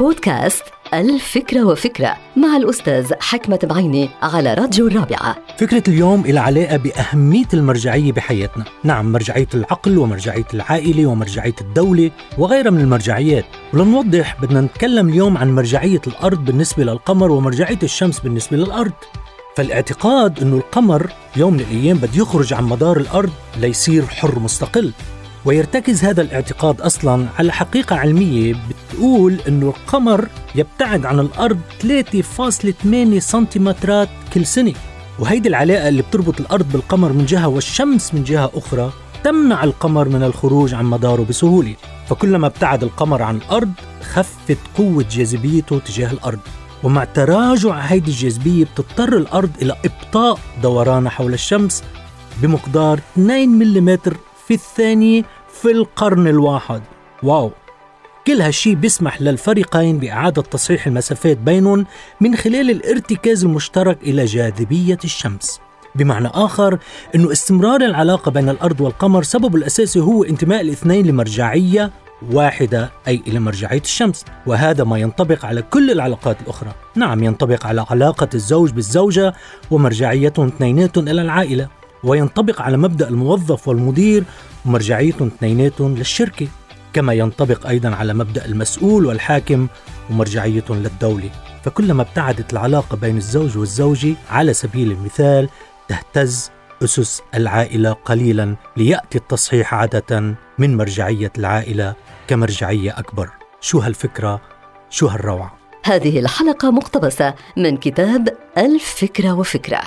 بودكاست الفكرة وفكرة مع الأستاذ حكمة بعيني على راديو الرابعة. فكرة اليوم إلى علاقة بأهمية المرجعية بحياتنا. نعم مرجعية العقل ومرجعية العائلة ومرجعية الدولة وغيرها من المرجعيات. ولنوضح بدنا نتكلم اليوم عن مرجعية الأرض بالنسبة للقمر ومرجعية الشمس بالنسبة للأرض. فالاعتقاد أنه القمر يوم من الأيام بده يخرج عن مدار الأرض ليصير حر مستقل. ويرتكز هذا الاعتقاد أصلا على حقيقة علمية بتقول إنه القمر يبتعد عن الأرض 3.8 سنتيمترات كل سنة. وهيدي العلاقة اللي بتربط الأرض بالقمر من جهة والشمس من جهة أخرى تمنع القمر من الخروج عن مداره بسهولة. فكلما ابتعد القمر عن الأرض خفت قوة جاذبيته تجاه الأرض. ومع تراجع هيدي الجاذبية بتضطر الأرض إلى إبطاء دورانها حول الشمس بمقدار 2 ملم في الثانية في القرن الواحد. واو. كل هالشي بيسمح للفريقين بإعادة تصحيح المسافات بينهم من خلال الارتكاز المشترك إلى جاذبية الشمس. بمعنى آخر أنه استمرار العلاقة بين الأرض والقمر سببه الأساسي هو انتماء الاثنين لمرجعية واحدة أي إلى مرجعية الشمس. وهذا ما ينطبق على كل العلاقات الأخرى. نعم ينطبق على علاقة الزوج بالزوجة ومرجعيتهم اثنيناتهم إلى العائلة. وينطبق على مبدأ الموظف والمدير ومرجعيتهم اثنيناتهم للشركة كما ينطبق أيضا على مبدأ المسؤول والحاكم ومرجعيتهم للدولة فكلما ابتعدت العلاقة بين الزوج والزوجة على سبيل المثال تهتز أسس العائلة قليلا ليأتي التصحيح عادة من مرجعية العائلة كمرجعية أكبر شو هالفكرة؟ شو هالروعة؟ هذه الحلقة مقتبسة من كتاب الفكرة وفكرة